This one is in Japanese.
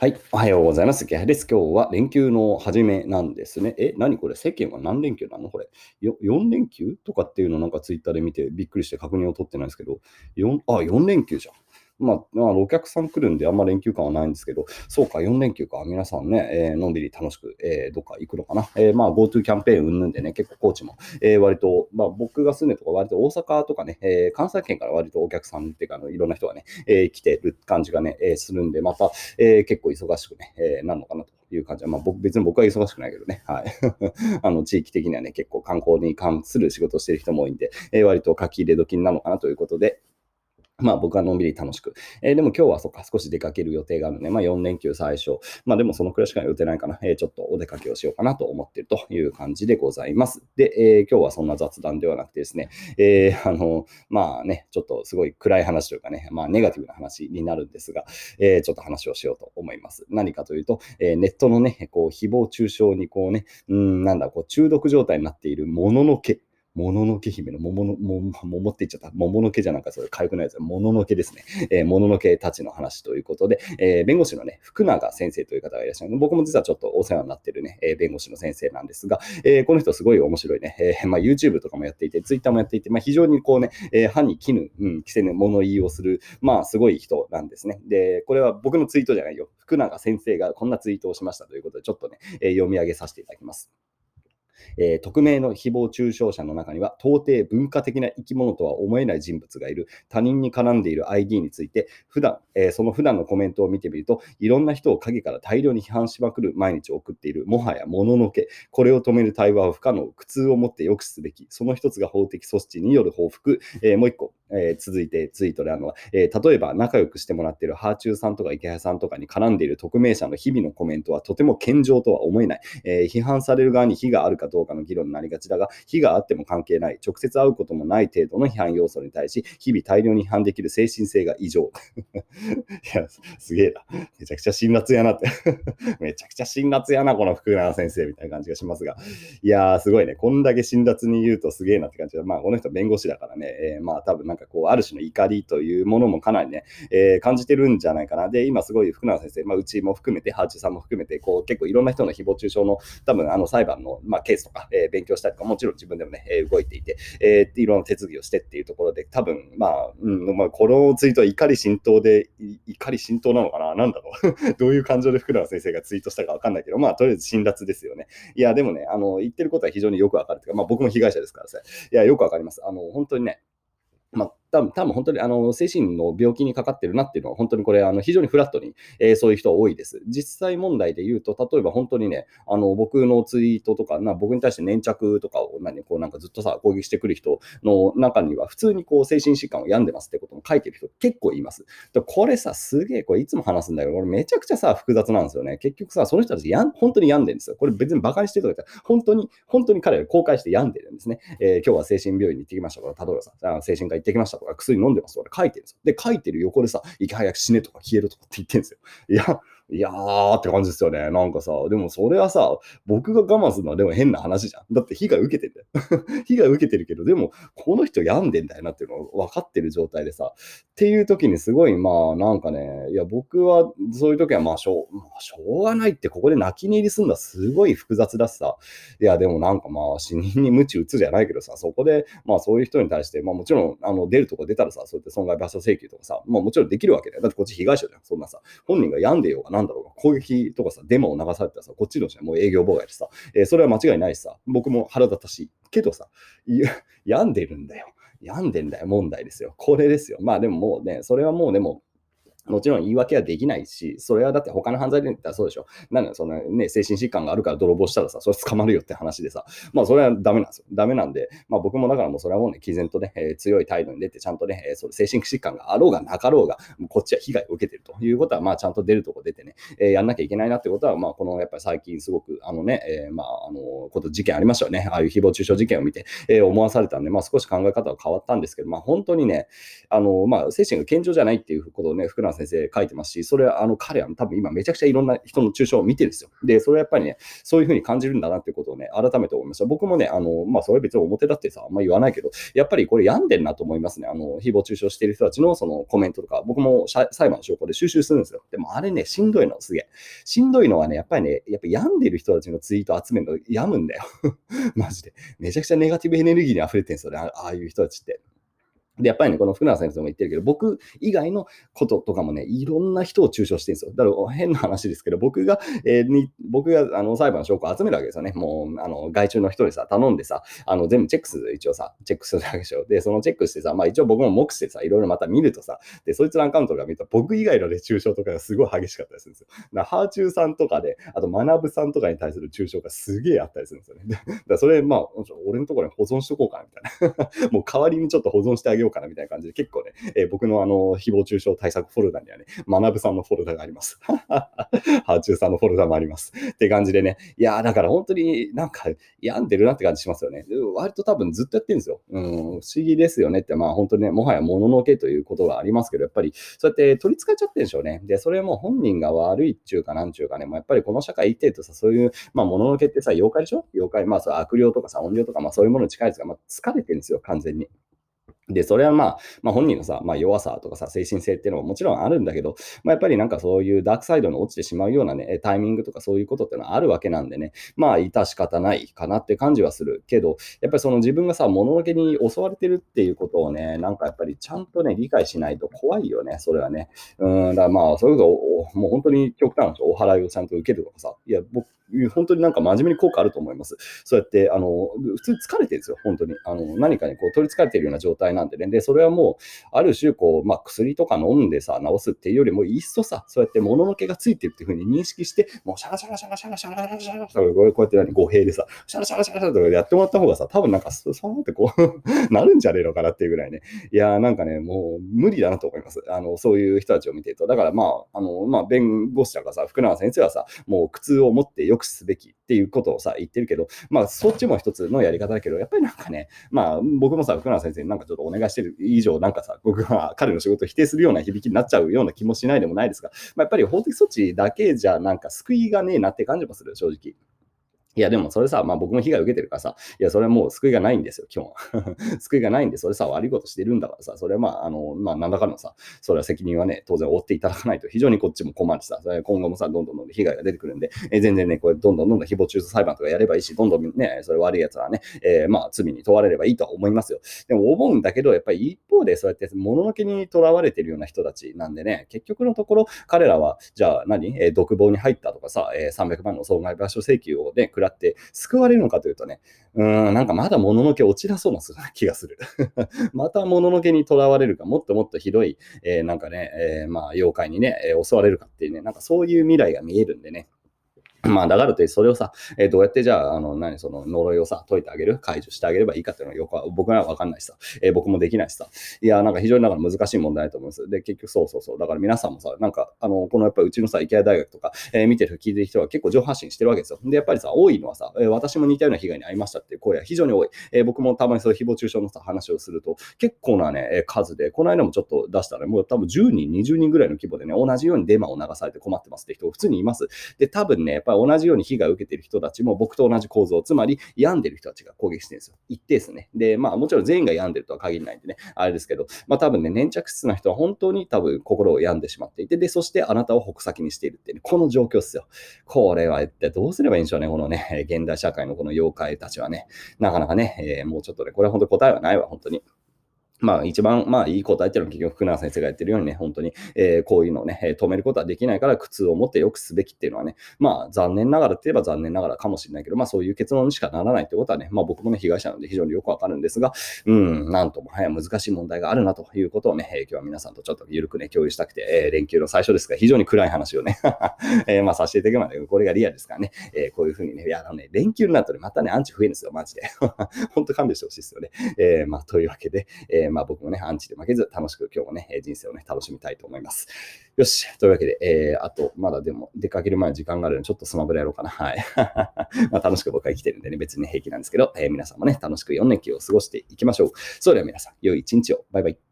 はい。おはようございます。ギャです。今日は連休の初めなんですね。え、何これ？世間は何連休なのこれ？よ4連休？とかっていうのなんかツイッターで見てびっくりして確認を取ってないですけど、4あ、4連休じゃん。まあ、まあ、お客さん来るんであんま連休感はないんですけど、そうか、4連休か、皆さんね、えー、のんびり楽しく、えー、どっか行くのかな。えー、まあ、GoTo キャンペーンうんぬんでね、結構高知も、えー、割と、まあ、僕が住んでるとこ割と大阪とかね、えー、関西圏から割とお客さんっていうか、あのいろんな人がね、えー、来てる感じがね、えー、するんで、また、えー、結構忙しくね、えー、なるのかなと。いう感じは、まあ、僕別に僕は忙しくないけどね、はい。あの地域的にはね、結構観光に関する仕事してる人も多いんで、えー、割と書き入れ時なのかなということで、まあ僕はのんびり楽しく。えー、でも今日はそっか、少し出かける予定があるので、まあ4連休最初。まあでもそのくらいしか予定ないかな。えー、ちょっとお出かけをしようかなと思っているという感じでございます。で、えー、今日はそんな雑談ではなくてですね、え、あの、まあね、ちょっとすごい暗い話というかね、まあネガティブな話になるんですが、え、ちょっと話をしようと思います。何かというと、え、ネットのね、こう誹謗中傷にこうね、うん、なんだ、こう中毒状態になっているもののけもののけ姫の桃の、桃桃って言っちゃった。桃のけじゃなんかそれ、かゆくないやつ。もののけですね。えー、もののけたちの話ということで、えー、弁護士のね、福永先生という方がいらっしゃる。僕も実はちょっとお世話になってるね、えー、弁護士の先生なんですが、えー、この人すごい面白いね。えー、まあ、YouTube とかもやっていて、Twitter もやっていて、まあ、非常にこうね、えー、歯に絹、うん、着せぬ物言いをする、まあ、すごい人なんですね。で、これは僕のツイートじゃないよ。福永先生がこんなツイートをしましたということで、ちょっとね、えー、読み上げさせていただきます。えー、匿名の誹謗中傷者の中には、到底文化的な生き物とは思えない人物がいる、他人に絡んでいる ID について、普段、えー、その普段のコメントを見てみると、いろんな人を陰から大量に批判しまくる毎日を送っている、もはやもののけ、これを止める対話を不可能、苦痛をもって抑止すべき、その一つが法的措置による報復、えー、もう一個、え、続いてツイートであるのは、え、例えば仲良くしてもらっているハーチューさんとか池谷さんとかに絡んでいる匿名者の日々のコメントはとても健常とは思えない、え、批判される側に非があるかどうかの議論になりがちだが、非があっても関係ない、直接会うこともない程度の批判要素に対し、日々大量に批判できる精神性が異常。いや、すげえな。めちゃくちゃ辛辣やなって めちゃくちゃ辛辣やな、この福永先生みたいな感じがしますが。いやー、すごいね。こんだけ辛辣に言うとすげえなって感じで、まあ、この人弁護士だからね、えー、まあ、多分なんかこう、ある種の怒りというものもかなりね、えー、感じてるんじゃないかな。で、今すごい福永先生、まあ、うちも含めて、ハーチさんも含めて、こう、結構いろんな人の誹謗中傷の、多分あの裁判の、まあ、ケースとか、え、勉強したりとか、もちろん自分でもね、え動いていて、えー、いろんな手続きをしてっていうところで、多分まあ、うんまあ、このツイートは怒り浸透で、怒り浸透なのかな？なんだろう？どういう感情で福永先生がツイートしたかわかんないけど、まあ、とりあえず辛辣ですよね。いや、でもね、あの、言ってることは非常によくわかるというか、まあ、僕も被害者ですからさ、いや、よくわかります。あの、本当にね、多分多分本当にあの精神の病気にかかってるなっていうのは、本当にこれ、あの非常にフラットに、えー、そういう人多いです。実際問題で言うと、例えば本当にね、あの僕のツイートとか、な僕に対して粘着とかを何こうなんかずっとさ、攻撃してくる人の中には、普通にこう精神疾患を病んでますってことも書いてる人結構います。でこれさ、すげえ、これいつも話すんだけど、これめちゃくちゃさ、複雑なんですよね。結局さ、その人たちやん本当に病んでるんですよ。これ別に馬鹿にしてるとか言ったら、本当に、本当に彼ら公開して病んでるんですね。えー、今日は精神病院に行ってきましたとか、例えばさ、精神科行ってきましたとか、薬飲んでますとか書いてるんですよ。で、書いてる横でさ、いか早く死ねとか消えるとかって言ってるんですよ。いや、いやーって感じですよね。なんかさ、でもそれはさ、僕が我慢するのはでも変な話じゃん。だって被害受けてんだよ。被害受けてるけど、でもこの人病んでんだよなっていうのを分かってる状態でさ、っていう時にすごいまあなんかね、いや僕はそういう時はまあしょう、まあ、しょうがないってここで泣き寝入りすんだすごい複雑だしさ、いやでもなんかまあ死人に鞭打つじゃないけどさ、そこでまあそういう人に対して、まあもちろんあの出るとこ出たらさ、そうやって損害賠償請求とかさ、まあもちろんできるわけだよ。だってこっち被害者じゃん。そんなさ、本人が病んでようがななんだろうが、攻撃とかさ、デマを流されたらさ、こっちの人はもう営業妨害でさ、えー、それは間違いないしさ、僕も腹立たしい。けどさ、病んでるんだよ。病んでんだよ、問題ですよ。これですよ。まあでももうね、それはもうでも、もちろん言い訳はできないし、それはだって他の犯罪で言ったらそうでしょ。なんそのね、精神疾患があるから泥棒したらさ、それ捕まるよって話でさ、まあそれはダメなんですよ。ダメなんで、まあ僕もだからもうそれはもうね、毅然とね、えー、強い態度に出て、ちゃんとね、えー、その精神疾患があろうがなかろうが、こっちは被害を受けてるということは、まあちゃんと出るとこ出てね、えー、やんなきゃいけないなってことは、まあこのやっぱり最近すごく、あのね、えー、まああの、こと事件ありましたよね。ああいう誹謗中傷事件を見て、えー、思わされたんで、まあ少し考え方は変わったんですけど、まあ本当にね、あの、まあ精神が健常じゃないっていうことをね、福永先生書いてますし、それはあの彼は多分今めちゃくちゃいろんな人の抽象を見てるんですよ。で、それはやっぱりね、そういうふうに感じるんだなっていうことをね、改めて思いました。僕もね、あの、まあ、それ別に表だってさ、あんま言わないけど、やっぱりこれ病んでんなと思いますね。あの、誹謗中傷してる人たちのそのコメントとか、僕も裁判の証拠で収集するんですよ。でもあれね、しんどいの、すげえ。しんどいのはね、やっぱりね、やっぱ病んでる人たちのツイート集めるの病むんだよ。マジで。めちゃくちゃネガティブエネルギーに溢れてるんですよね、ああいう人たちって。で、やっぱりね、この福永先生も言ってるけど、僕以外のこととかもね、いろんな人を中傷してるんですよ。だから変な話ですけど、僕が、えー、に僕があの裁判の証拠を集めるわけですよね。もう、あの、外注の人にさ、頼んでさ、あの、全部チェックする、一応さ、チェックするわけでしょ。で、そのチェックしてさ、まあ一応僕も目視してさ、いろいろまた見るとさ、で、そいつのアカウントが見ると、僕以外のね、中傷とかがすごい激しかったりするんですよ。だハーチューさんとかで、あと、学さんとかに対する中傷がすげえあったりするんですよね。だからそれ、まあ、俺のところに保存しとこうかな、みたいな。もう代わりにちょっと保存してあげようかな、みたいな感じで、結構ね、えー、僕のあの、誹謗中傷対策フォルダにはね、学さんのフォルダがあります。ハーチューさんのフォルダもあります。って感じでね、いやー、だから本当になんか病んでるなって感じしますよね。割と多分ずっとやってるんですよ。うん、不思議ですよねって、まあ本当にね、もはや物ののけということがありますけど、やっぱりそうやって取り憑かれちゃってるんでしょうね。で、それも本人が悪いっちゅうかなんちゅうかね、もうやっぱりこの社会生きてるとさ、そういう、まあ物ののけってさ、妖怪でしょ？妖怪、まあそう悪霊とかさ、怨霊とか、まあそういうものに近いですが、まあ疲れてるんですよ、完全に。で、それはまあ、まあ、本人のさ、まあ、弱さとかさ、精神性っていうのももちろんあるんだけど、まあ、やっぱりなんかそういうダークサイドに落ちてしまうようなね、タイミングとかそういうことっていうのはあるわけなんでね、まあ、致し方ないかなって感じはするけど、やっぱりその自分がさ、物のけに襲われてるっていうことをね、なんかやっぱりちゃんとね、理解しないと怖いよね、それはね。うん、だからまあ、そういうこともう本当に極端なお払いをちゃんと受けるとかさ、いや、僕、本当になんか真面目に効果あると思います。そうやって、あの、普通に疲れてるんですよ、本当に。あの、何かにこう取り憑かれてるような状態なんでね。で、それはもう、ある種、こう、まあ、薬とか飲んでさ、治すっていうよりも、いっそさ、そうやって物の怪がついてるっていうふうに認識して、もうシャラシャラシャラシャラシャラシャラシャラシャラこうやって何、御幣でさ、シャラシャラシャラシャラとかやってもらった方がさ、多分なんか、そうーってこうなるんじゃねえのかなっていうぐらいね。いやー、なんかね、もう無理だなと思います。あの、そういう人たちを見てると。だからまあ、あの、まあ、弁護士とかさ、福永先生はさ、もう苦痛を持って良くすべきっていうことをさ、言ってるけど、まあ、そっちも一つのやり方だけど、やっぱりなんかね、まあ、僕もさ、福永先生になんかちょっとお願いしてる以上、なんかさ、僕は 彼の仕事を否定するような響きになっちゃうような気もしないでもないですが、まあ、やっぱり法的措置だけじゃなんか救いがねえなって感じもする、正直。いや、でもそれさ、まあ僕も被害を受けてるからさ、いや、それはもう救いがないんですよ、基本。救いがないんで、それさ、悪いことしてるんだからさ、それはまあ、あの、まあ、何らかのさ、それは責任はね、当然負っていただかないと、非常にこっちも困るしさ、それ今後もさ、どんどんどんどん被害が出てくるんで、え全然ね、これ、どんどんどんどん誹謗中傷裁判とかやればいいし、どんどんね、それ悪い奴はね、えー、まあ、罪に問われればいいとは思いますよ。でも、思うんだけど、やっぱり一方で、そうやって、物のけにとらわれてるような人たちなんでね、結局のところ、彼らは、じゃあ何、えー、独房に入ったとかさ、えー、300万の損害賠償請求をね、食らって、救われるのかというとね、うん、なんかまだもののけ落ちなそうな気がする。またものけにとらわれるか、もっともっとひどい、えー、なんかね、えー、まあ、妖怪にね、襲われるかっていうね、なんかそういう未来が見えるんでね。まあ、だからって、それをさ、えー、どうやってじゃあ、あの、何、その呪いをさ、解いてあげる、解除してあげればいいかっていうのはよくは、僕らはわかんないしさ、えー、僕もできないしさ、いや、なんか非常になんか難しい問題だと思うんです。で、結局そうそうそう、だから皆さんもさ、なんか、あの、このやっぱりうちのさ、池谷大学とか、えー、見てる、聞いてる人は結構上発信してるわけですよ。で、やっぱりさ、多いのはさ、え私も似たような被害に遭いましたっていう声は非常に多い。え僕もたまにそういう誹謗中傷のさ、話をすると、結構なね、数で、この間もちょっと出したら、もう多分10人、20人ぐらいの規模でね、同じようにデマを流されて困ってますって人普通にいます。で、多分ね、やっぱり同じように被害を受けている人たちも僕と同じ構造、つまり病んでる人たちが攻撃してるんですよ。一定数ね。で、まあもちろん全員が病んでるとは限らないんでね、あれですけど、まあ多分ね、粘着質な人は本当に多分心を病んでしまっていて、で、そしてあなたを矛先にしているっていう、ね、この状況ですよ。これは一体どうすればいいんでしょうね、このね、現代社会のこの妖怪たちはね、なかなかね、えー、もうちょっとね、これは本当答えはないわ、本当に。まあ一番まあいい答えっていうのは結局福永先生が言ってるようにね、本当に、えー、こういうのをね、止めることはできないから苦痛を持って良くすべきっていうのはね、まあ残念ながらって言えば残念ながらかもしれないけど、まあそういう結論にしかならないってことはね、まあ僕もね、被害者なので非常によくわかるんですが、うん、なんとも早難しい問題があるなということをね、えー、今日は皆さんとちょっと緩くね、共有したくて、えー、連休の最初ですが、非常に暗い話をね、えー、まあさせていただくまで、これがリアルですからね、えー、こういうふうにね、いや、あのね、連休になるとね、またね、アンチ増えるんですよ、マジで。本当勘弁してほしいですよね。えー、まあというわけで、えー、まあ僕もね、アンチで負けず楽しく今日もね、人生をね、楽しみたいと思います。よし。というわけで、えー、あと、まだでも出かける前に時間があるので、ちょっとスマブラやろうかな。はい。まあ楽しく僕は生きてるんでね、別に平気なんですけど、えー、皆さんもね、楽しく4年期を過ごしていきましょう。それでは皆さん、良い一日を。バイバイ。